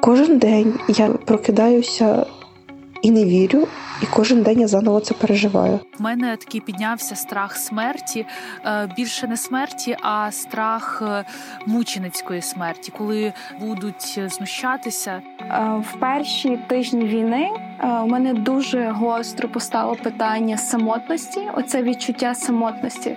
Кожен день я прокидаюся і не вірю, і кожен день я заново це переживаю. У мене такий піднявся страх смерті, е, більше не смерті, а страх е, мученицької смерті, коли будуть знущатися. Е, в перші тижні війни у мене дуже гостро постало питання самотності. Оце відчуття самотності.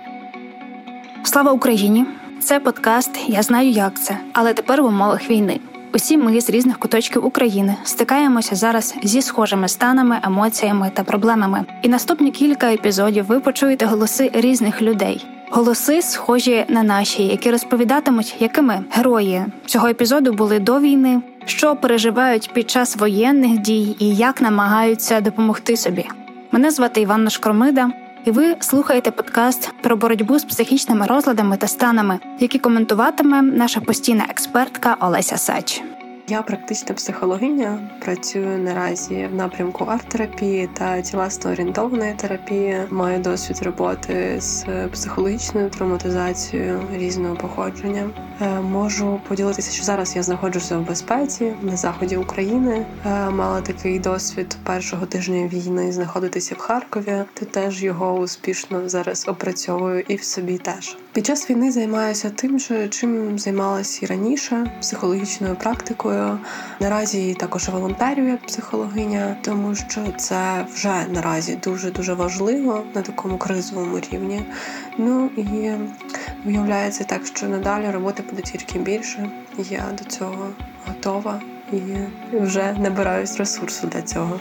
Слава Україні! Це подкаст Я знаю, як це, але тепер в умовах війни. Усі ми з різних куточків України стикаємося зараз зі схожими станами, емоціями та проблемами. І наступні кілька епізодів ви почуєте голоси різних людей. Голоси схожі на наші, які розповідатимуть, якими герої цього епізоду були до війни, що переживають під час воєнних дій і як намагаються допомогти собі. Мене звати Іванна Шкромида, і ви слухаєте подкаст про боротьбу з психічними розладами та станами, які коментуватиме наша постійна експертка Олеся Сач. Я практична психологиня, працюю наразі в напрямку арт-терапії та тілесно орієнтованої терапії. Маю досвід роботи з психологічною травматизацією різного походження. Е, можу поділитися, що зараз я знаходжуся в безпеці на заході України. Е, мала такий досвід першого тижня війни знаходитися в Харкові. Ти теж його успішно зараз опрацьовую і в собі теж. Під час війни займаюся тим, що чим займалася і раніше психологічною практикою. Наразі також волонтерю як психологиня, тому що це вже наразі дуже дуже важливо на такому кризовому рівні. Ну і виявляється так, що надалі роботи буде тільки більше. Я до цього готова і вже набираюсь ресурсу для цього.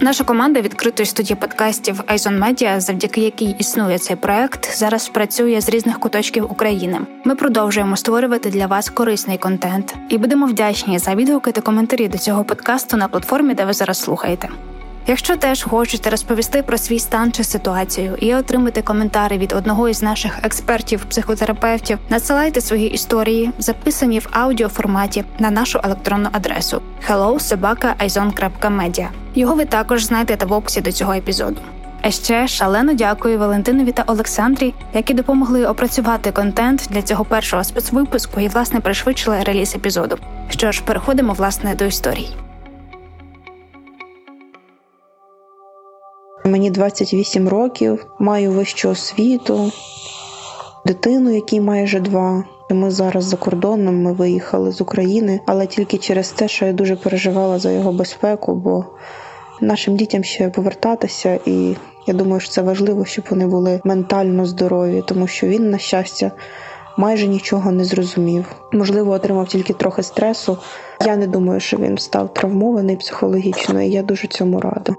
Наша команда відкритої студії подкастів Айзон Медіа, завдяки якій існує цей проект, зараз працює з різних куточків України. Ми продовжуємо створювати для вас корисний контент і будемо вдячні за відгуки та коментарі до цього подкасту на платформі, де ви зараз слухаєте. Якщо теж хочете розповісти про свій стан чи ситуацію і отримати коментари від одного із наших експертів-психотерапевтів, надсилайте свої історії, записані в аудіоформаті на нашу електронну адресу hello.sobaka.aizon.media. Його ви також знайдете в описі до цього епізоду. А ще шалено дякую Валентинові та Олександрі, які допомогли опрацювати контент для цього першого спецвипуску і власне пришвидшили реліз епізоду. Що ж, переходимо власне до історії. Мені 28 років, маю вищу освіту, дитину, якій майже два. Ми зараз за кордоном ми виїхали з України, але тільки через те, що я дуже переживала за його безпеку, бо нашим дітям ще повертатися, і я думаю, що це важливо, щоб вони були ментально здорові, тому що він, на щастя, майже нічого не зрозумів. Можливо, отримав тільки трохи стресу. Я не думаю, що він став травмований психологічно, і я дуже цьому рада.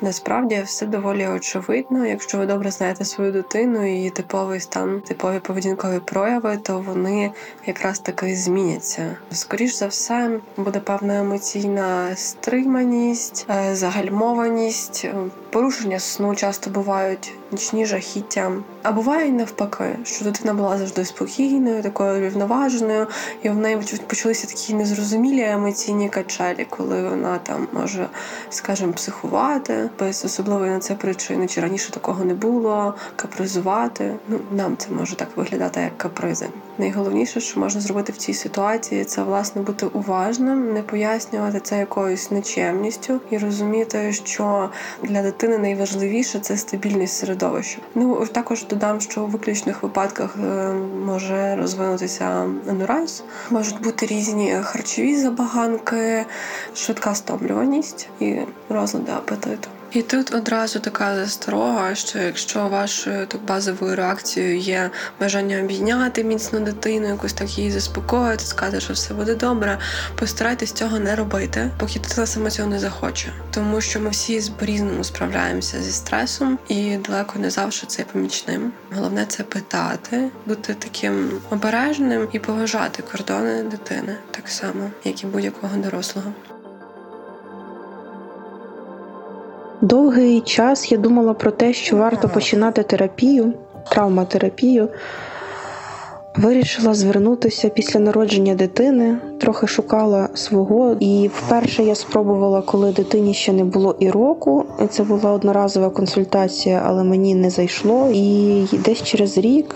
Насправді все доволі очевидно. Якщо ви добре знаєте свою дитину, її типовий стан, типові поведінкові прояви, то вони якраз таки зміняться. Скоріш за все, буде певна емоційна стриманість, е, загальмованість, порушення сну часто бувають нічні жахіття. А буває й навпаки, що дитина була завжди спокійною, такою рівноваженою, і в неї почалися такі незрозумілі емоційні качелі, коли вона там може, скажімо, психувати без особливої на це причини, чи раніше такого не було, капризувати. Ну нам це може так виглядати як капризи. Найголовніше, що можна зробити в цій ситуації, це власне бути уважним, не пояснювати це якоюсь нечемністю і розуміти, що для дитини найважливіше це стабільність середовища. Ну також додам, що у виключних випадках е, може розвинутися анураз, можуть бути різні харчові забаганки, швидка стомлюваність і розлади апетиту. І тут одразу така засторога, що якщо вашою так базовою реакцією є бажання обійняти міцну дитину, якусь так її заспокоїти, сказати, що все буде добре, постарайтесь цього не робити, поки дитина саме цього не захоче, тому що ми всі по різному справляємося зі стресом, і далеко не завжди це помічним. Головне це питати, бути таким обережним і поважати кордони дитини так само, як і будь-якого дорослого. Довгий час я думала про те, що варто починати терапію, травматерапію. Вирішила звернутися після народження дитини, трохи шукала свого, і вперше я спробувала, коли дитині ще не було і року. Це була одноразова консультація, але мені не зайшло. І десь через рік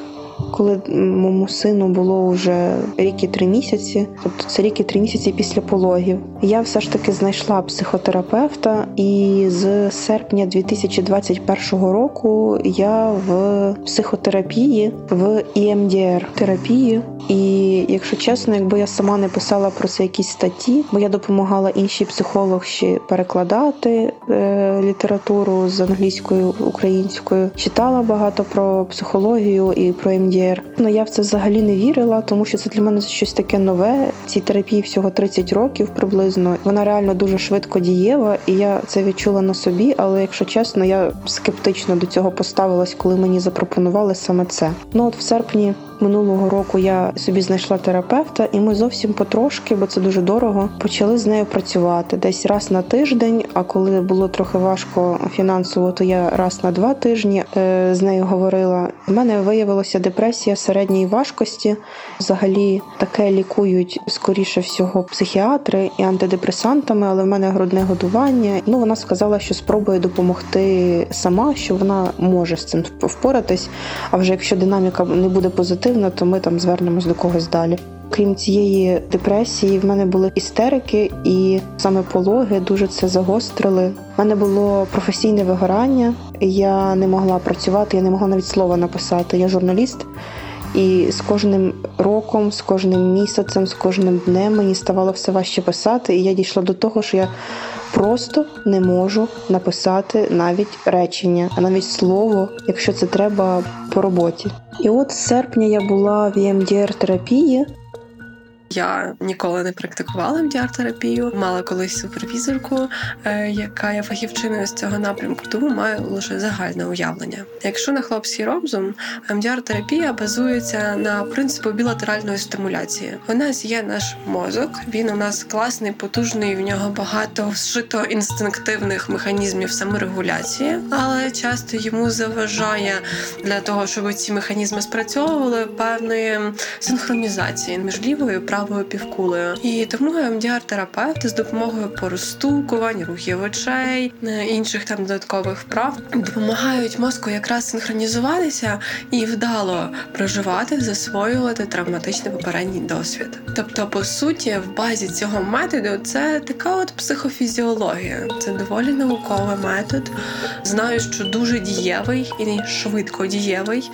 коли моєму сину було вже рік і три місяці, тобто це рік і три місяці після пологів. Я все ж таки знайшла психотерапевта, і з серпня 2021 року я в психотерапії в ІМДР терапії. І якщо чесно, якби я сама не писала про це якісь статті, бо я допомагала іншій психологші перекладати е, літературу з англійською українською, читала багато про психологію і про МДР. Ну я в це взагалі не вірила, тому що це для мене щось таке нове. Цій терапії всього 30 років приблизно. Вона реально дуже швидко дієва, і я це відчула на собі. Але якщо чесно, я скептично до цього поставилась, коли мені запропонували саме це. Ну от в серпні минулого року я собі знайшла терапевта, і ми зовсім потрошки, бо це дуже дорого, почали з нею працювати десь раз на тиждень. А коли було трохи важко фінансово, то я раз на два тижні е, з нею говорила. У мене виявилася депресія середньої важкості. Взагалі таке лікують скоріше всього психіатри і антидепресантами, але в мене грудне годування. Ну вона сказала, що спробує допомогти сама, що вона може з цим впоратись. А вже якщо динаміка не буде позитивна, то ми там звернемось до когось далі. Крім цієї депресії, в мене були істерики, і саме пологи дуже це загострили. У мене було професійне вигорання. Я не могла працювати, я не могла навіть слова написати. Я журналіст. І з кожним роком, з кожним місяцем, з кожним днем мені ставало все важче писати, і я дійшла до того, що я просто не можу написати навіть речення, а навіть слово, якщо це треба по роботі. І от з серпня я була в емдр терапії. Я ніколи не практикувала МДР-терапію, мала колись супервізорку, е, яка є фахівчиною з цього напрямку, тому маю лише загальне уявлення. Якщо на хлопський розум, МДР-терапія базується на принципу білатеральної стимуляції. У нас є наш мозок, він у нас класний, потужний. В нього багато зшито інстинктивних механізмів саморегуляції, але часто йому заважає для того, щоб ці механізми спрацьовували певної синхронізації між лівою і правою правою півкулею. І тому МДР-терапевти з допомогою поростукувань, рухів очей, е, інших там додаткових вправ допомагають мозку якраз синхронізуватися і вдало проживати, засвоювати травматичний попередній досвід. Тобто, по суті, в базі цього методу це така от психофізіологія. Це доволі науковий метод. Знаю, що дуже дієвий і швидко дієвий.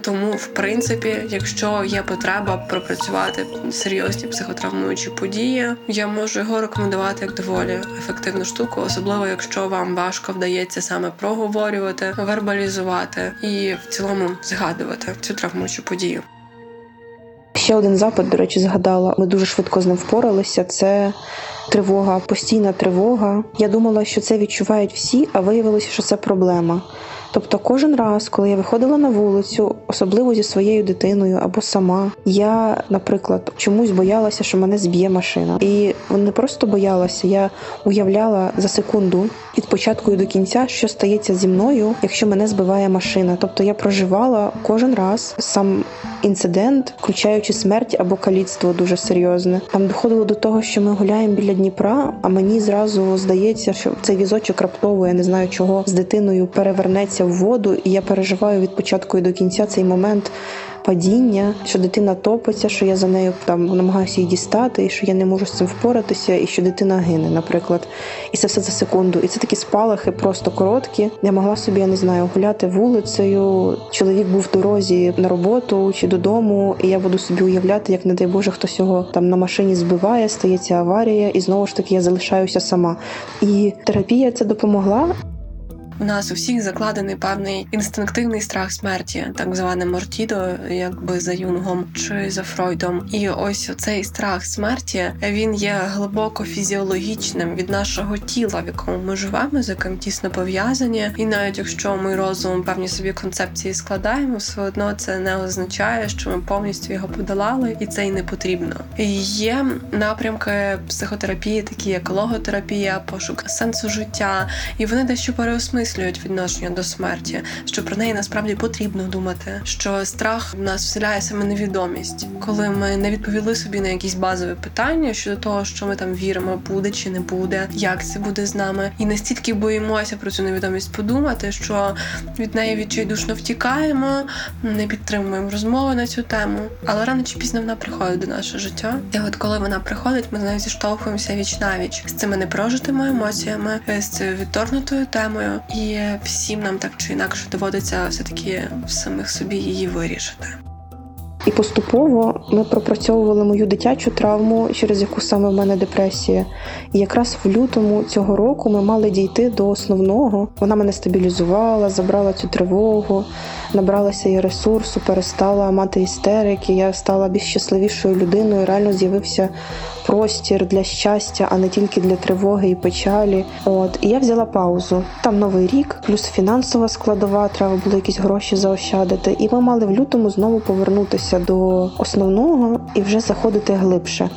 Тому, в принципі, якщо є потреба пропрацювати серйозно серйозні психотравмуючі події. Я можу його рекомендувати як доволі ефективну штуку, особливо якщо вам важко вдається саме проговорювати, вербалізувати і в цілому згадувати цю травмуючу подію. Ще один запит, до речі, згадала. Ми дуже швидко з ним впоралися. Це тривога, постійна тривога. Я думала, що це відчувають всі, а виявилося, що це проблема. Тобто, кожен раз, коли я виходила на вулицю, особливо зі своєю дитиною або сама, я, наприклад, чомусь боялася, що мене зб'є машина, і не просто боялася, я уявляла за секунду від початку до кінця, що стається зі мною, якщо мене збиває машина. Тобто я проживала кожен раз сам інцидент, включаючи смерть або каліцтво дуже серйозне. Там доходило до того, що ми гуляємо біля Дніпра, а мені зразу здається, що цей візочок раптово, я не знаю чого, з дитиною перевернеться в воду, і я переживаю від початку і до кінця цей момент падіння, що дитина топиться, що я за нею там намагаюся її дістати, і що я не можу з цим впоратися, і що дитина гине, наприклад. І це все за секунду. І це такі спалахи, просто короткі. Я могла собі, я не знаю, гуляти вулицею. Чоловік був в дорозі на роботу чи додому, і я буду собі уявляти, як не дай Боже, хтось його там на машині збиває, стається аварія, і знову ж таки я залишаюся сама. І терапія це допомогла. У нас у всіх закладений певний інстинктивний страх смерті, так зване мортідо, якби за юнгом чи за Фройдом. І ось цей страх смерті він є глибоко фізіологічним від нашого тіла, в якому ми живемо, з яким тісно пов'язані. І навіть якщо ми розумом певні собі концепції складаємо, все одно це не означає, що ми повністю його подолали, і це й не потрібно. Є напрямки психотерапії, такі як логотерапія, пошук сенсу життя, і вони дещо переосмислюють переосмислюють відношення до смерті, що про неї насправді потрібно думати. Що страх в нас вселяє саме невідомість, коли ми не відповіли собі на якісь базові питання щодо того, що ми там віримо, буде чи не буде, як це буде з нами, і настільки боїмося про цю невідомість подумати, що від неї відчайдушно втікаємо, не підтримуємо розмови на цю тему. Але рано чи пізно вона приходить до нашого життя. І от коли вона приходить, ми з нею зіштовхуємося віч навіч з цими непрожитими емоціями, з цією відторгнутою темою, і всім нам так чи інакше доводиться все таки самих собі її вирішити. І поступово ми пропрацьовували мою дитячу травму, через яку саме в мене депресія. І якраз в лютому цього року ми мали дійти до основного. Вона мене стабілізувала, забрала цю тривогу, набралася її ресурсу, перестала мати істерики. Я стала більш щасливішою людиною. Реально з'явився простір для щастя, а не тільки для тривоги і печалі. От і я взяла паузу. Там новий рік, плюс фінансова складова, треба було якісь гроші заощадити. І ми мали в лютому знову повернутися до основного і вже заходити глибше.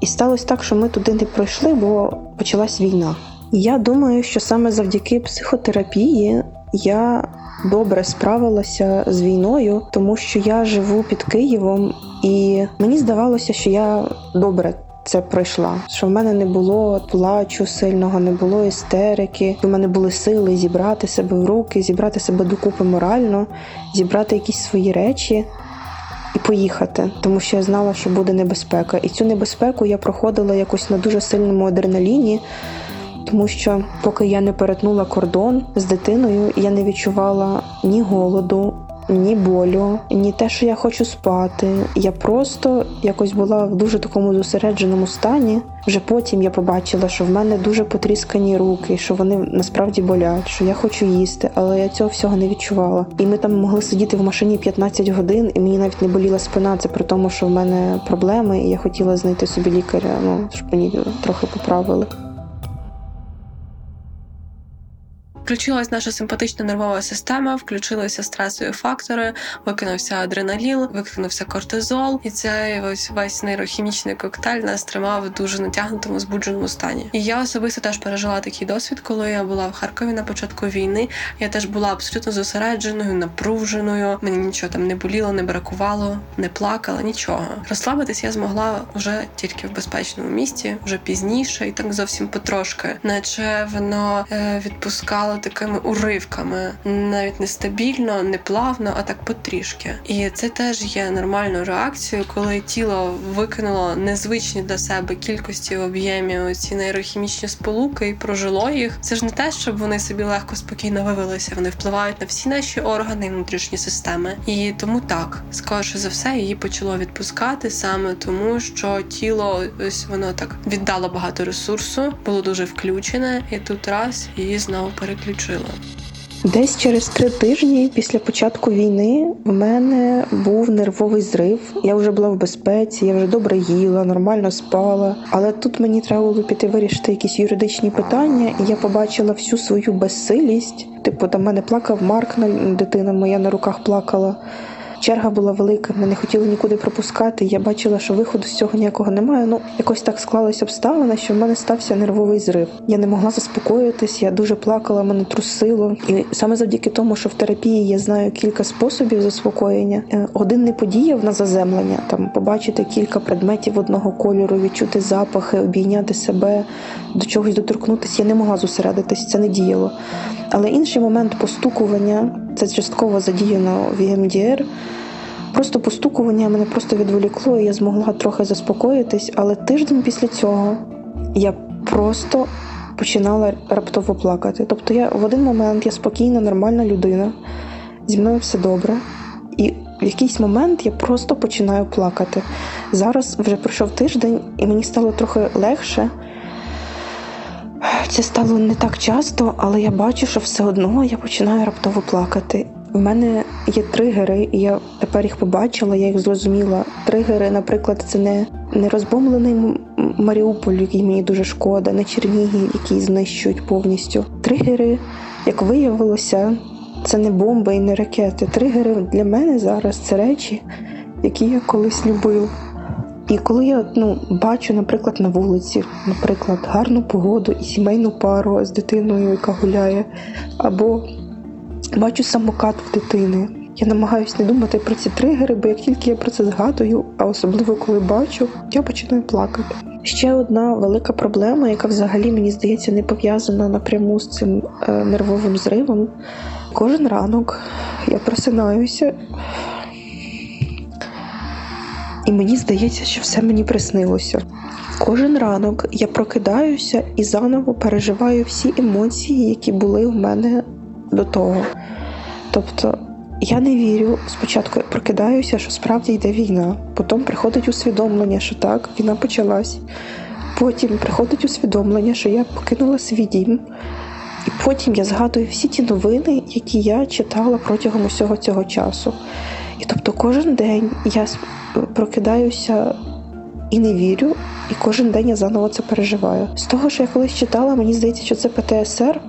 І сталося так, що ми туди не пройшли, бо почалась війна. Я думаю, що саме завдяки психотерапії я добре справилася з війною, тому що я живу під Києвом, і мені здавалося, що я добре. Це пройшла, що в мене не було плачу сильного, не було істерики. У мене були сили зібрати себе в руки, зібрати себе докупи морально, зібрати якісь свої речі і поїхати, тому що я знала, що буде небезпека. І цю небезпеку я проходила якось на дуже сильному адреналіні, тому що поки я не перетнула кордон з дитиною, я не відчувала ні голоду, ні болю, ні те, що я хочу спати. Я просто якось була в дуже такому зосередженому стані. Вже потім я побачила, що в мене дуже потріскані руки, що вони насправді болять, що я хочу їсти, але я цього всього не відчувала. І ми там могли сидіти в машині 15 годин, і мені навіть не боліла спина. Це при тому, що в мене проблеми, і я хотіла знайти собі лікаря, ну щоб мені трохи поправили. Включилась наша симпатична нервова система, включилися стресові фактори, викинувся адреналіл, викинувся кортизол, і цей ось весь нейрохімічний коктейль нас тримав в дуже натягнутому збудженому стані. І я особисто теж пережила такий досвід, коли я була в Харкові на початку війни. Я теж була абсолютно зосередженою, напруженою. Мені нічого там не боліло, не бракувало, не плакала, нічого. Розслабитись я змогла вже тільки в безпечному місці, вже пізніше, і так зовсім потрошки, наче воно е, відпускало такими уривками, навіть не стабільно, не плавно, а так потрішки. І це теж є нормальною реакцією, коли тіло викинуло незвичні для себе кількості в об'ємі ці нейрохімічні сполуки і прожило їх. Це ж не те, щоб вони собі легко спокійно вивелися. Вони впливають на всі наші органи і внутрішні системи. І тому так, скоріше за все, її почало відпускати саме тому, що тіло ось воно так віддало багато ресурсу, було дуже включене, і тут раз її знову переключили переключила. Десь через три тижні після початку війни в мене був нервовий зрив. Я вже була в безпеці, я вже добре їла, нормально спала. Але тут мені треба було піти вирішити якісь юридичні питання, і я побачила всю свою безсилість. Типу, там мене плакав Марк, дитина моя на руках плакала. Черга була велика, ми не хотіли нікуди пропускати. Я бачила, що виходу з цього ніякого немає. Ну якось так склалась обставина, що в мене стався нервовий зрив. Я не могла заспокоїтись, я дуже плакала, мене трусило. І саме завдяки тому, що в терапії я знаю кілька способів заспокоєння. Е, один не подіяв на заземлення, там побачити кілька предметів одного кольору, відчути запахи, обійняти себе, до чогось доторкнутися. Я не могла зосередитись, це не діяло. Але інший момент постукування це частково задіяно в ЕМДР. Просто постукування мене просто відволікло, і я змогла трохи заспокоїтись, але тиждень після цього я просто починала раптово плакати. Тобто я в один момент я спокійна, нормальна людина, зі мною все добре. І в якийсь момент я просто починаю плакати. Зараз вже пройшов тиждень, і мені стало трохи легше. Це стало не так часто, але я бачу, що все одно я починаю раптово плакати. У мене є тригери, і я тепер їх побачила, я їх зрозуміла. Тригери, наприклад, це не не розбомблений Маріуполь, який мені дуже шкода, не Чернігів, який знищують повністю. Тригери, як виявилося, це не бомби і не ракети. Тригери для мене зараз це речі, які я колись любив. І коли я ну, бачу, наприклад, на вулиці, наприклад, гарну погоду і сімейну пару з дитиною, яка гуляє, або бачу самокат в дитини. Я намагаюся не думати про ці тригери, бо як тільки я про це згадую, а особливо коли бачу, я починаю плакати. Ще одна велика проблема, яка взагалі мені здається не пов'язана напряму з цим е, нервовим зривом. Кожен ранок я просинаюся, і мені здається, що все мені приснилося. Кожен ранок я прокидаюся і заново переживаю всі емоції, які були в мене до того. Тобто я не вірю. Спочатку я прокидаюся, що справді йде війна. Потім приходить усвідомлення, що так, війна почалась. Потім приходить усвідомлення, що я покинула свій дім. І потім я згадую всі ті новини, які я читала протягом усього цього часу. І тобто кожен день я прокидаюся і не вірю, і кожен день я заново це переживаю. З того, що я колись читала, мені здається, що це ПТСР.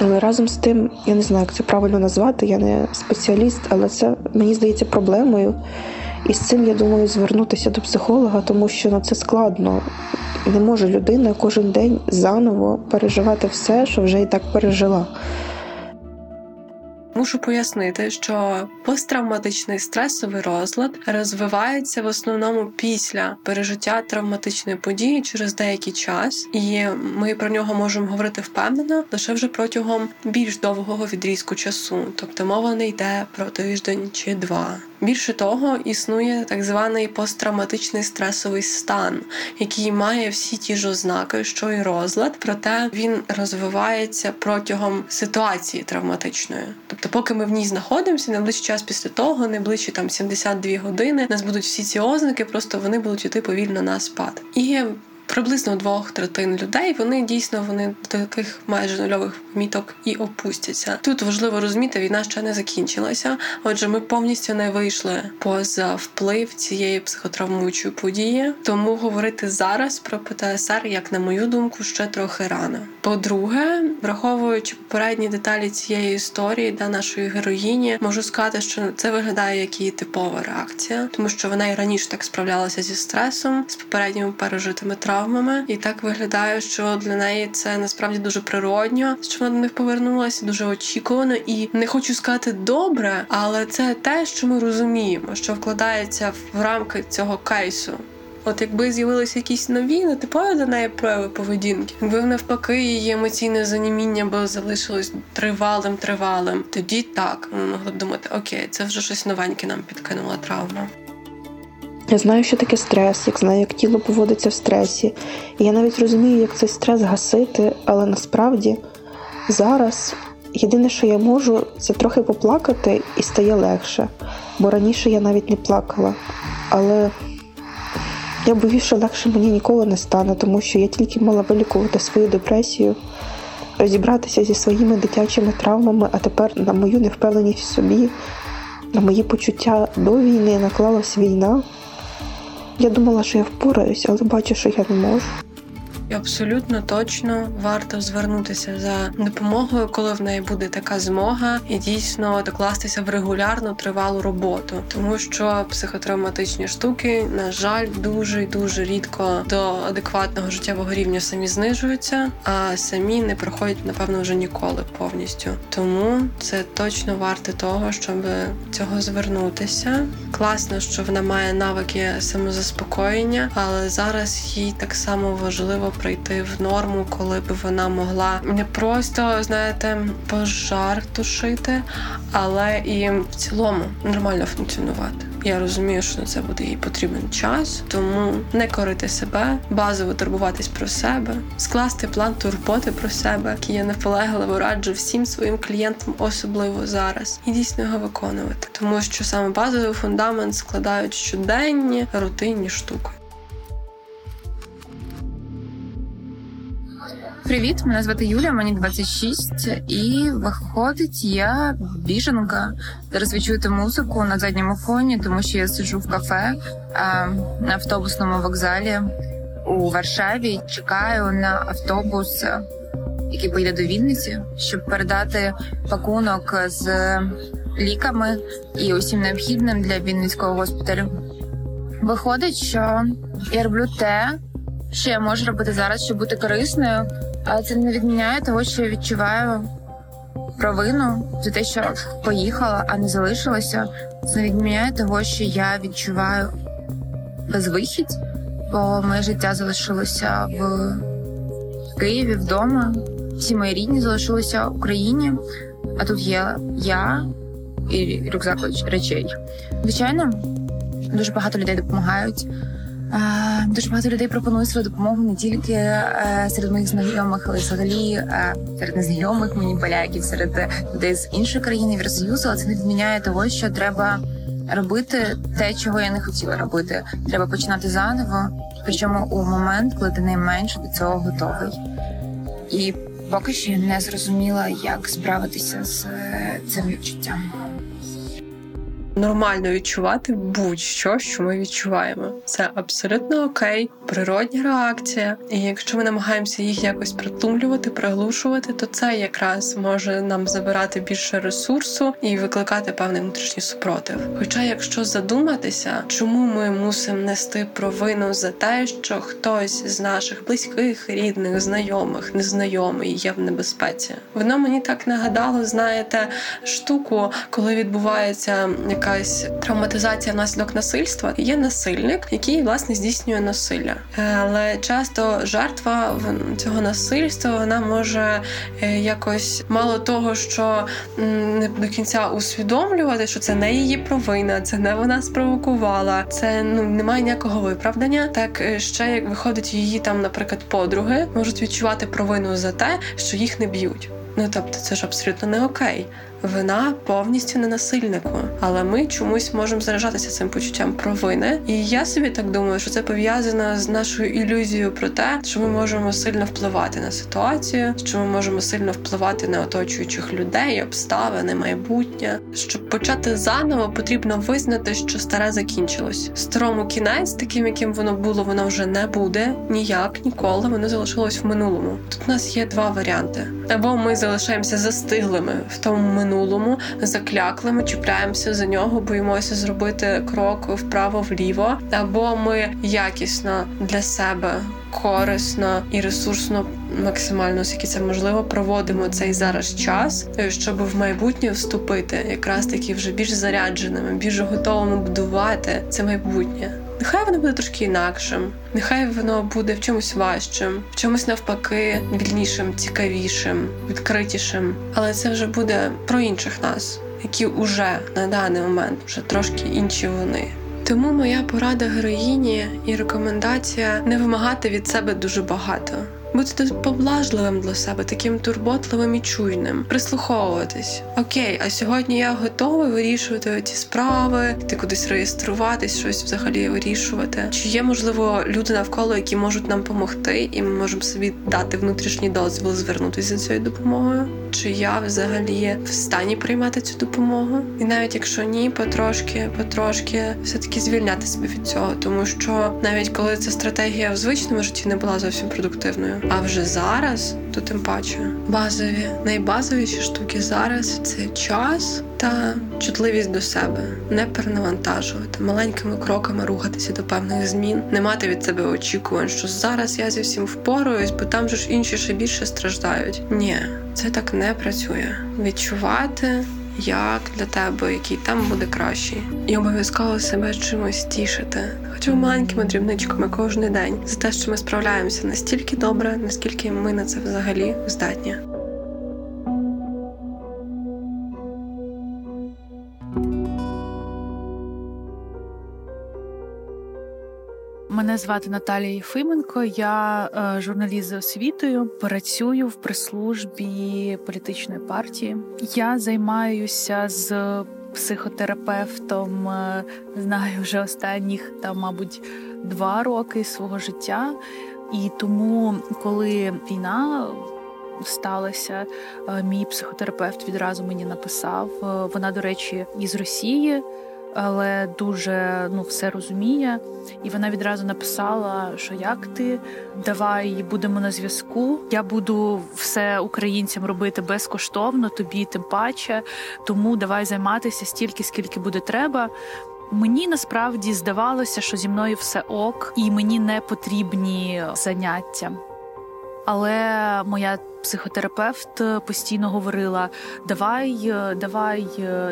Але разом з тим, я не знаю, як це правильно назвати, я не спеціаліст, але це мені здається проблемою. І з цим я думаю звернутися до психолога, тому що ну, це складно. Не може людина кожен день заново переживати все, що вже і так пережила. Мушу пояснити, що посттравматичний стресовий розлад розвивається в основному після пережиття травматичної події через деякий час, і ми про нього можемо говорити впевнено лише вже протягом більш довгого відрізку часу, тобто мова не йде про тиждень чи два. Більше того, існує так званий посттравматичний стресовий стан, який має всі ті ж ознаки, що і розлад, проте він розвивається протягом ситуації травматичної. Тобто, поки ми в ній знаходимося, найближчий час після того, найближчі там 72 години, у нас будуть всі ці ознаки, просто вони будуть йти повільно на спад. І приблизно двох третин людей вони дійсно вони до таких майже нульових міток і опустяться. Тут важливо розуміти, війна ще не закінчилася. Отже, ми повністю не вийшли поза вплив цієї психотравмуючої події. Тому говорити зараз про ПТСР, як на мою думку, ще трохи рано. По-друге, враховуючи попередні деталі цієї історії, да нашої героїні, можу сказати, що це виглядає як її типова реакція, тому що вона і раніше так справлялася зі стресом, з попередніми пережитими травмами, і так виглядає, що для неї це насправді дуже природньо, що вона до них повернулася дуже очікувано, і не хочу сказати добре, але це те, що ми розуміємо, що вкладається в рамки цього кейсу. От якби з'явилися якісь нові, нетипові для неї прояви поведінки, якби навпаки її емоційне заніміння було залишилось тривалим, тривалим, тоді так ми могли б думати, окей, це вже щось новеньке нам підкинула травма. Я знаю, що таке стрес, як знаю, як тіло поводиться в стресі. І я навіть розумію, як цей стрес гасити, але насправді зараз єдине, що я можу, це трохи поплакати і стає легше. Бо раніше я навіть не плакала. Але я боюсь, що легше мені ніколи не стане, тому що я тільки мала вилікувати свою депресію, розібратися зі своїми дитячими травмами, а тепер на мою невпевненість в собі, на мої почуття до війни наклалась війна. Я думала, що я впораюсь, але бачу, що я не можу. Абсолютно точно варто звернутися за допомогою, коли в неї буде така змога, і дійсно докластися в регулярну тривалу роботу, тому що психотравматичні штуки, на жаль, дуже і дуже рідко до адекватного життєвого рівня самі знижуються, а самі не проходять, напевно, вже ніколи повністю. Тому це точно варте того, щоб цього звернутися. Класно, що вона має навики самозаспокоєння, але зараз їй так само важливо прийти в норму, коли б вона могла не просто, знаєте, пожар тушити, але і в цілому нормально функціонувати. Я розумію, що на це буде їй потрібен час, тому не корити себе, базово турбуватись про себе, скласти план турботи про себе, який я наполегливо раджу всім своїм клієнтам, особливо зараз, і дійсно його виконувати, тому що саме базовий фундамент складають щоденні рутинні штуки. Привіт, мене звати Юля, мені 26, і виходить, я біженка. Зараз ви чуєте музику на задньому фоні, тому що я сиджу в кафе на автобусному вокзалі у Варшаві. Чекаю на автобус, який поїде до Вінниці, щоб передати пакунок з ліками і усім необхідним для Вінницького госпіталю. Виходить, що я роблю те, що я можу робити зараз, щоб бути корисною, але це не відміняє того, що я відчуваю провину за те, що поїхала, а не залишилася. Це не відміняє того, що я відчуваю безвихідь, бо моє життя залишилося в Києві вдома. Всі мої рідні залишилися в Україні, а тут є я і рюкзак речей. Звичайно, дуже багато людей допомагають. Е, Дуже багато людей пропонують свою допомогу не тільки е, серед моїх знайомих, але взагалі е, серед незнайомих мені поляків, серед людей з іншої країни Євросоюзу. Але це не відміняє того, що треба робити те, чого я не хотіла робити. Треба починати заново, причому у момент, коли ти найменше до цього готовий. І поки що не зрозуміла, як справитися з цим відчуттям. Нормально відчувати будь-що, що ми відчуваємо. Це абсолютно окей, природня реакція. І якщо ми намагаємося їх якось притлумлювати, приглушувати, то це якраз може нам забирати більше ресурсу і викликати певний внутрішній супротив. Хоча, якщо задуматися, чому ми мусимо нести провину за те, що хтось з наших близьких, рідних, знайомих, незнайомий є в небезпеці, воно мені так нагадало, знаєте, штуку, коли відбувається якась травматизація внаслідок насильства. Є насильник, який власне здійснює насилля, Е, але часто жертва цього насильства вона може е, якось мало того, що не до кінця усвідомлювати, що це не її провина, це не вона спровокувала, це ну немає ніякого виправдання. Так е, ще як виходить її там, наприклад, подруги можуть відчувати провину за те, що їх не б'ють. Ну тобто, це ж абсолютно не окей. Вина повністю не насильнику, але ми чомусь можемо заражатися цим почуттям провини. І я собі так думаю, що це пов'язано з нашою ілюзією про те, що ми можемо сильно впливати на ситуацію, що ми можемо сильно впливати на оточуючих людей, обставини, майбутнє. Щоб почати заново, потрібно визнати, що старе закінчилось. Старому кінець, таким яким воно було, воно вже не буде ніяк ніколи. Воно залишилось в минулому. Тут у нас є два варіанти: або ми залишаємося застиглими в тому минулому, закляклими, чіпляємося за нього, боїмося зробити крок вправо-вліво, або ми якісно для себе. Корисно і ресурсно, максимально скільки це можливо, проводимо цей зараз час, е, щоб в майбутнє вступити, якраз таки вже більш зарядженими, більш готовими будувати це майбутнє. Нехай воно буде трошки інакшим, нехай воно буде в чомусь важчим, в чомусь навпаки вільнішим, цікавішим, відкритішим. Але це вже буде про інших нас, які уже на даний момент вже трошки інші вони. Тому моя порада героїні і рекомендація не вимагати від себе дуже багато. Бути поблажливим для себе, таким турботливим і чуйним, прислуховуватись. Окей, а сьогодні я готова вирішувати ці справи, йти кудись реєструватись, щось взагалі вирішувати. Чи є можливо люди навколо, які можуть нам допомогти, і ми можемо собі дати внутрішній дозвіл звернутися за цією допомогою? Чи я взагалі в стані приймати цю допомогу? І навіть якщо ні, потрошки, потрошки все таки звільняти себе від цього, тому що навіть коли ця стратегія в звичному житті не була зовсім продуктивною, а вже зараз, то тим паче базові, найбазовіші штуки зараз це час та чутливість до себе, не перенавантажувати, маленькими кроками рухатися до певних змін, не мати від себе очікувань, що зараз я зі всім впораюсь, бо там же ж інші ще більше страждають. Ні, це так не працює. Відчувати. Як для тебе, який там буде кращий, і обов'язково себе чимось тішити, хоча б маленькими дрібничками кожен день за те, що ми справляємося настільки добре, наскільки ми на це взагалі здатні. Мене звати Наталія Єфименко. Я е, журналіст за освітою. Працюю в прес-службі політичної партії. Я займаюся з психотерапевтом. е, знаю вже останніх там, мабуть, два роки свого життя. І тому, коли війна сталася, е, мій психотерапевт відразу мені написав. Вона, до речі, із Росії. Але дуже ну все розуміє, і вона відразу написала, що як ти давай будемо на зв'язку. Я буду все українцям робити безкоштовно, тобі тим паче. Тому давай займатися стільки, скільки буде треба. Мені насправді здавалося, що зі мною все ок, і мені не потрібні заняття. Але моя психотерапевт постійно говорила: давай, давай,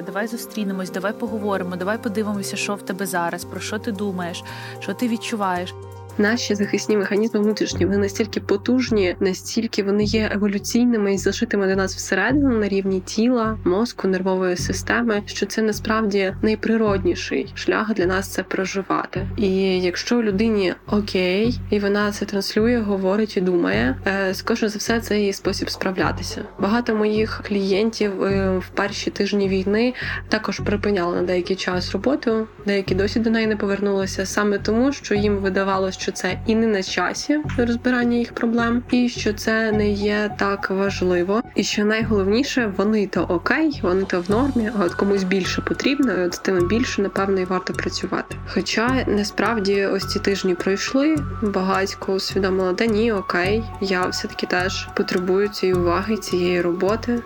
давай зустрінемось, давай поговоримо, давай подивимося, що в тебе зараз, про що ти думаєш, що ти відчуваєш. Наші захисні механізми внутрішні вони настільки потужні, настільки вони є еволюційними і зашитими до нас всередину на рівні тіла, мозку, нервової системи, що це насправді найприродніший шлях для нас це проживати. І якщо людині окей, і вона це транслює, говорить і думає, е, скоріше за все, це її спосіб справлятися. Багато моїх клієнтів е, в перші тижні війни також припиняли на деякий час роботу, деякі досі до неї не повернулися саме тому, що їм видавалося, що це і не на часі розбирання їх проблем, і що це не є так важливо. І що найголовніше, вони то окей, вони то в нормі, а от комусь більше потрібно, і от з тим більше напевно і варто працювати. Хоча насправді ось ці тижні пройшли, багатько усвідомила, да ні, окей, я все таки теж потребую цієї уваги, цієї роботи.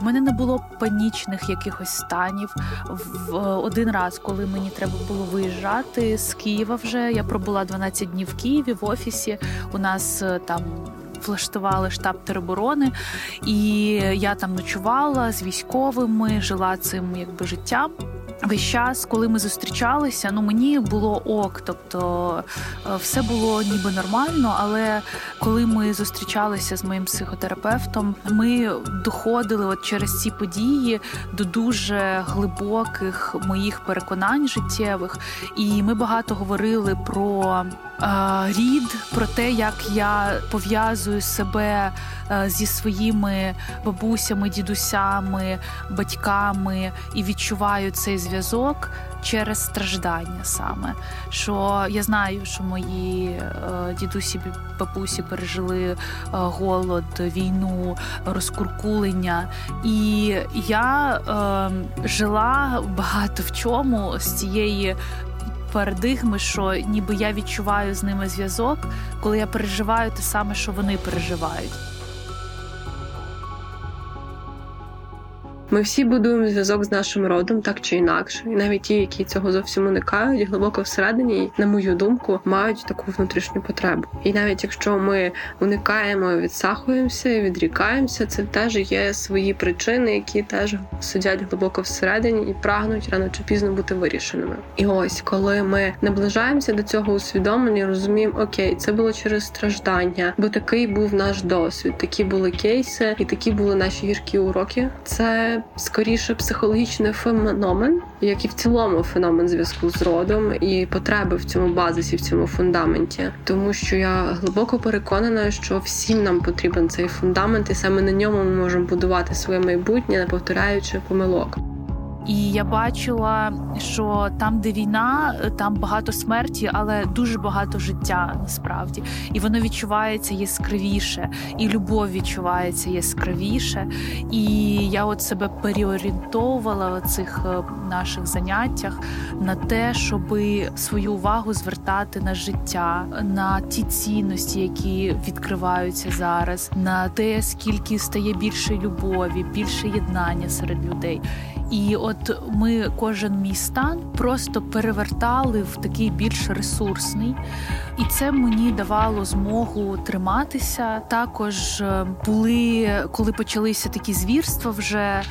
У мене не було панічних якихось станів. В один раз, коли мені треба було виїжджати з Києва, вже я пробула 12 днів в Києві в офісі. У нас е, там. Влаштували штаб тероборони, і я там ночувала з військовими, жила цим якби життям. Весь час, коли ми зустрічалися, ну мені було ок, тобто е, все було ніби нормально. Але коли ми зустрічалися з моїм психотерапевтом, ми доходили от через ці події до дуже глибоких моїх переконань життєвих, і ми багато говорили про рід, про те, як я пов'язую себе е, зі своїми бабусями, дідусями, батьками і відчуваю цей зв'язок через страждання саме. Що я знаю, що мої е, дідусі бабусі пережили е, голод, війну, розкуркулення, і я е, жила багато в чому з цієї. Парадигми, що ніби я відчуваю з ними зв'язок, коли я переживаю те саме, що вони переживають. Ми всі будуємо зв'язок з нашим родом, так чи інакше, і навіть ті, які цього зовсім уникають, глибоко всередині, на мою думку, мають таку внутрішню потребу. І навіть якщо ми уникаємо, відсахуємося, відрікаємося, це теж є свої причини, які теж сидять глибоко всередині і прагнуть рано чи пізно бути вирішеними. І ось коли ми наближаємося до цього усвідомлення, розуміємо, окей, це було через страждання, бо такий був наш досвід, такі були кейси, і такі були наші гіркі уроки. Це скоріше психологічний феномен, як і в цілому феномен зв'язку з родом і потреби в цьому базисі, в цьому фундаменті, тому що я глибоко переконана, що всім нам потрібен цей фундамент, і саме на ньому ми можемо будувати своє майбутнє, не повторяючи помилок. І я бачила, що там, де війна, там багато смерті, але дуже багато життя насправді. І воно відчувається яскравіше, і любов відчувається яскравіше. І я от себе переорієнтовувала в цих е, наших заняттях на те, щоб свою увагу звертати на життя, на ті цінності, які відкриваються зараз, на те, скільки стає більше любові, більше єднання серед людей. І от ми кожен мій стан просто перевертали в такий більш ресурсний, і це мені давало змогу триматися. Також е, були, коли почалися такі звірства вже е,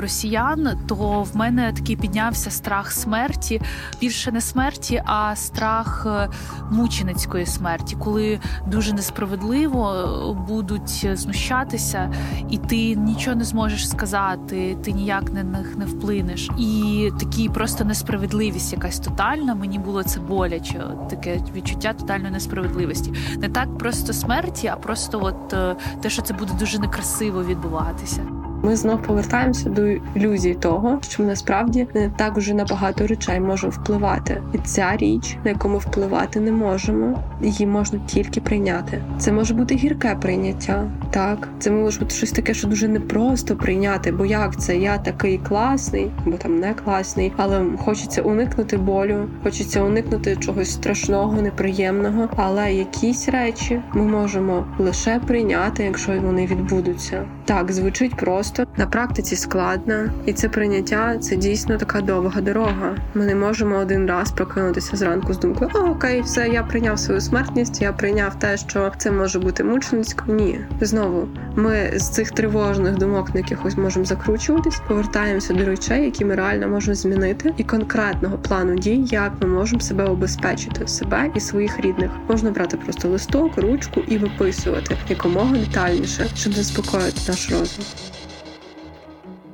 росіян, то в мене такий піднявся страх смерті, більше не смерті, а страх е, мученицької смерті, коли дуже несправедливо будуть знущатися, і ти нічого не зможеш сказати, ти ніяк не них не вплинеш. І такі просто несправедливість, якась тотальна. Мені було це боляче. Таке відчуття тотальної несправедливості. Не так просто смерті, а просто от е, те, що це буде дуже некрасиво відбуватися. Ми знов повертаємося до ілюзії того, що ми насправді не так уже на багато речей можемо впливати, і ця річ, на яку ми впливати не можемо, її можна тільки прийняти. Це може бути гірке прийняття, так це може бути щось таке, що дуже непросто прийняти, бо як це я такий класний, або там не класний, але хочеться уникнути болю, хочеться уникнути чогось страшного, неприємного. Але якісь речі ми можемо лише прийняти, якщо вони відбудуться. Так звучить просто просто на практиці складно, і це прийняття це дійсно така довга дорога. Ми не можемо один раз прокинутися зранку з думкою: О, окей, все, я прийняв свою смертність, я прийняв те, що це може бути мученицько. Ні, знову ми з цих тривожних думок, на якихось можемо закручуватись, повертаємося до речей, які ми реально можемо змінити, і конкретного плану дій, як ми можемо себе обезпечити себе і своїх рідних. Можна брати просто листок, ручку і виписувати якомога детальніше, щоб заспокоїти наш розум.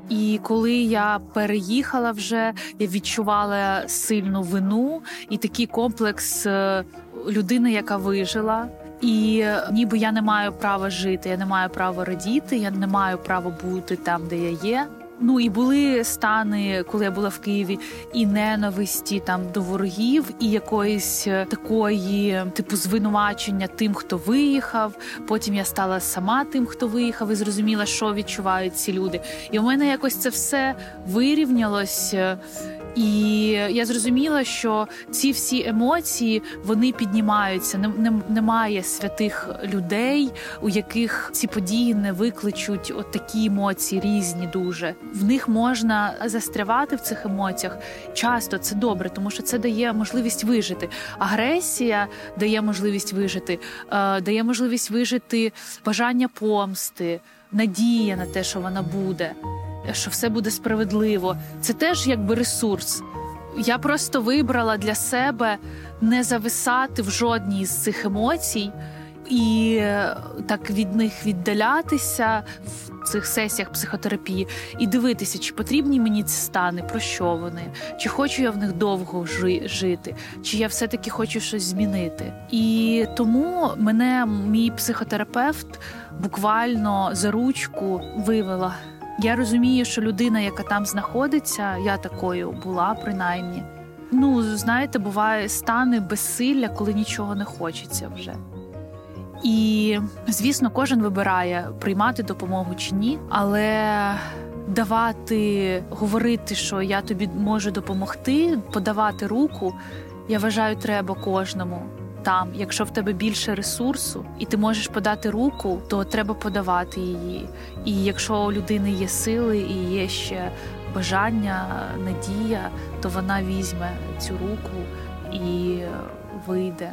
І коли я переїхала вже, я відчувала сильну вину і такий комплекс е, людини, яка вижила. І е, ніби я не маю права жити, я не маю права радіти, я не маю права бути там, де я є. Ну і були стани, коли я була в Києві, і ненависті там до ворогів, і якоїсь е, такої, типу, звинувачення тим, хто виїхав. Потім я стала сама тим, хто виїхав, і зрозуміла, що відчувають ці люди. І у мене якось це все вирівнялось. І я зрозуміла, що ці всі емоції вони піднімаються. Не, не, немає святих людей, у яких ці події не викличуть от такі емоції різні дуже. В них можна застрявати в цих емоціях. Часто це добре, тому що це дає можливість вижити. Агресія дає можливість вижити, е, дає можливість вижити бажання помсти, надія на те, що вона буде що все буде справедливо. Це теж якби ресурс. Я просто вибрала для себе не зависати в жодній з цих емоцій і е, так від них віддалятися в цих сесіях психотерапії і дивитися, чи потрібні мені ці стани, про що вони, чи хочу я в них довго жи- жити, чи я все-таки хочу щось змінити. І тому мене мій психотерапевт буквально за ручку вивела. Я розумію, що людина, яка там знаходиться, я такою була принаймні. Ну, знаєте, буває стани безсилля, коли нічого не хочеться вже. І, звісно, кожен вибирає приймати допомогу чи ні, але давати, говорити, що я тобі можу допомогти, подавати руку, я вважаю, треба кожному. Там, якщо в тебе більше ресурсу, і ти можеш подати руку, то треба подавати її. І якщо у людини є сили і є ще бажання, надія, то вона візьме цю руку і вийде.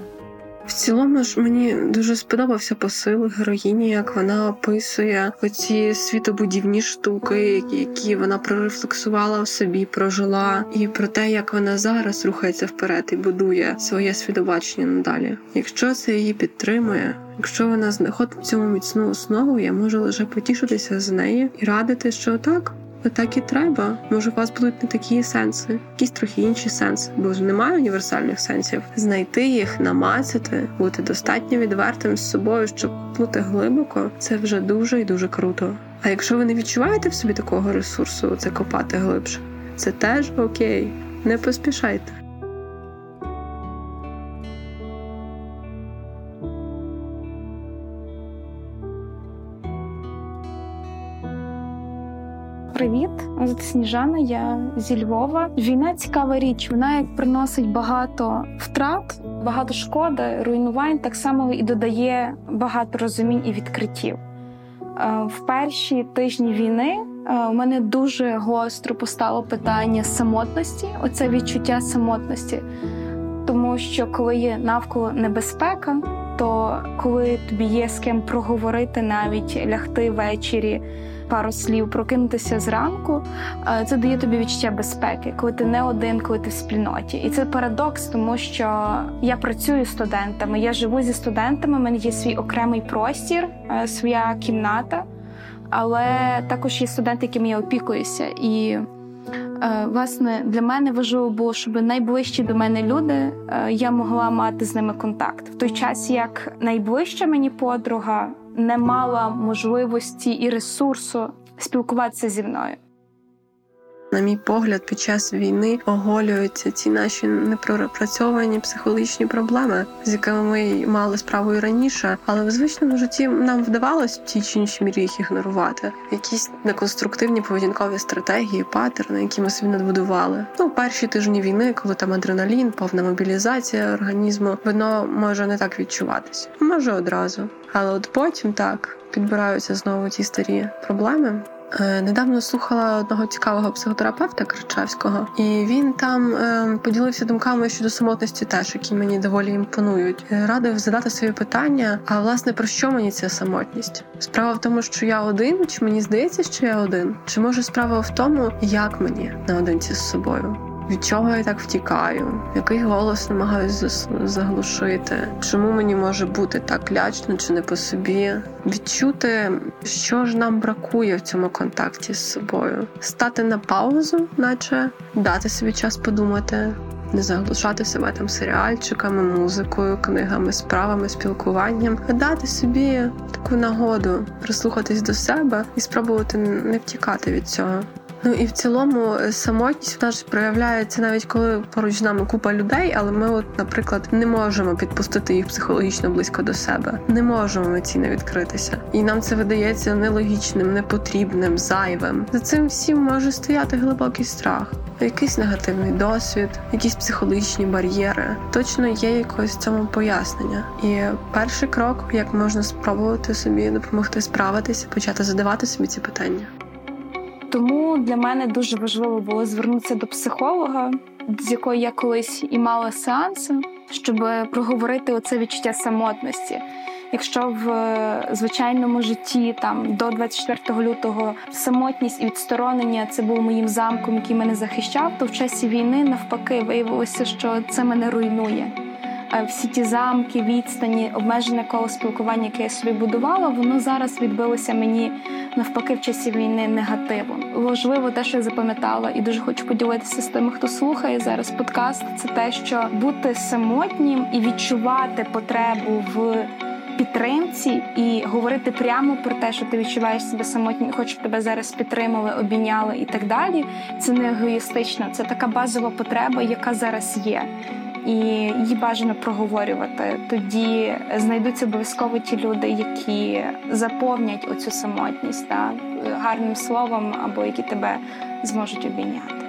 В цілому ж мені дуже сподобався посил героїні, як вона описує оці світобудівні штуки, які вона прорефлексувала в собі, прожила, і про те, як вона зараз рухається вперед і будує своє світобачення надалі. Якщо це її підтримує, якщо вона знаходить в цьому міцну основу, я можу лише потішитися з неї і радити, що так. Так і треба. Може, у вас будуть не такі сенси, якісь трохи інші сенси, бо ж немає універсальних сенсів. Знайти їх, намацати, бути достатньо відвертим з собою, щоб плути глибоко, це вже дуже і дуже круто. А якщо ви не відчуваєте в собі такого ресурсу, це копати глибше, це теж окей. Не поспішайте. Привіт, звати Сніжана. Я зі Львова. Війна цікава річ. Вона як приносить багато втрат, багато шкоди, руйнувань, так само і додає багато розумінь і відкриттів. Е, В перші тижні війни е, у мене дуже гостро постало питання самотності, оце відчуття самотності. Тому що коли є навколо небезпека, то коли тобі є з ким проговорити, навіть лягти ввечері пару слів, прокинутися зранку, е, це дає тобі відчуття безпеки, коли ти не один, коли ти в спільноті. І це парадокс, тому що я працюю з студентами, я живу зі студентами, в мене є свій окремий простір, е, своя кімната, але також є студенти, якими я опікуюся. І Власне, для мене важливо було, щоб найближчі до мене люди е, я могла мати з ними контакт в той час, як найближча мені подруга не мала можливості і ресурсу спілкуватися зі мною. На мій погляд, під час війни оголюються ці наші непропрацьовані психологічні проблеми, з якими ми мали справу і раніше, але в звичному житті нам вдавалось в тій чи іншій мірі їх ігнорувати. Якісь неконструктивні поведінкові стратегії, паттерни, які ми собі надбудували. Ну, перші тижні війни, коли там адреналін, повна мобілізація організму, воно може не так відчуватися, може одразу. Але от потім так підбираються знову ті старі проблеми. Е, недавно слухала одного цікавого психотерапевта Кричавського, і він там е, поділився думками щодо самотності, теж які мені доволі імпонують. Е, радив задати собі питання: а власне про що мені ця самотність? Справа в тому, що я один, чи мені здається, що я один? Чи може справа в тому, як мені наодинці з собою? Від чого я так втікаю, який голос намагаюся заглушити, чому мені може бути так лячно чи не по собі, відчути, що ж нам бракує в цьому контакті з собою, стати на паузу, наче дати собі час подумати. Не заглушати себе там серіальчиками, музикою, книгами, справами, спілкуванням, а дати собі таку нагоду прислухатись до себе і спробувати не втікати від цього. Ну і в цілому е, самотність вона ж проявляється навіть коли поруч з нами купа людей, але ми, от, наприклад, не можемо підпустити їх психологічно близько до себе, не можемо емоційно відкритися, і нам це видається нелогічним, непотрібним, зайвим. За цим всім може стояти глибокий страх. Якийсь негативний досвід, якісь психологічні бар'єри. Точно є якось цьому пояснення. І перший крок, як можна спробувати собі допомогти справитися, почати задавати собі ці питання. Тому для мене дуже важливо було звернутися до психолога, з якої я колись і мала сеанси, щоб проговорити оце відчуття самотності. Якщо в е, звичайному житті там до 24 лютого самотність і відсторонення це був моїм замком, який мене захищав, то в часі війни навпаки виявилося, що це мене руйнує. Всі ті замки, відстані, обмежене коло спілкування, яке я собі будувала, воно зараз відбилося мені навпаки в часі війни негативом. Важливо те, що я запам'ятала, і дуже хочу поділитися з тими, хто слухає зараз подкаст. Це те, що бути самотнім і відчувати потребу в. Підтримці і говорити прямо про те, що ти відчуваєш себе самотнім, щоб тебе зараз підтримали, обійняли і так далі. Це не егоїстично, це така базова потреба, яка зараз є і її бажано проговорювати. Тоді знайдуться обов'язково ті люди, які заповнять оцю самотність та гарним словом, або які тебе зможуть обійняти.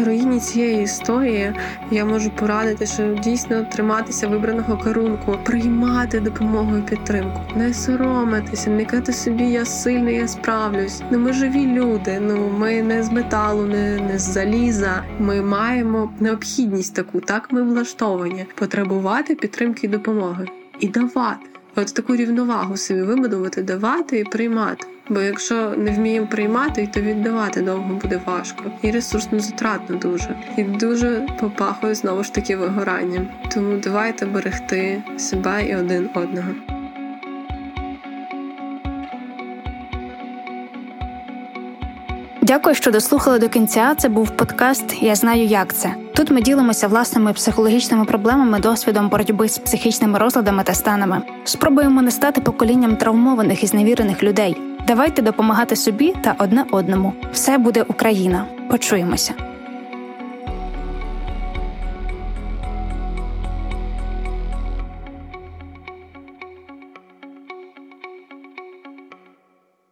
Героїні цієї історії я можу порадити, що дійсно триматися вибраного керунку, приймати допомогу і підтримку, не соромитися, не казати собі я сильний, я справлюсь. Ну ми живі люди. Ну ми не з металу, не, не з заліза. Ми маємо необхідність таку, так ми влаштовані потребувати підтримки і допомоги і давати. От таку рівновагу собі вибудувати, давати і приймати. Бо якщо не вміємо приймати, то віддавати довго буде важко і ресурсно затратно дуже, і дуже попахує знову ж таки вигоранням. Тому давайте берегти себе і один одного. Дякую, що дослухали до кінця. Це був подкаст Я знаю, як це. Тут ми ділимося власними психологічними проблемами, досвідом боротьби з психічними розладами та станами. Спробуємо не стати поколінням травмованих і зневірених людей. Давайте допомагати собі та одне одному. Все буде Україна. Почуємося.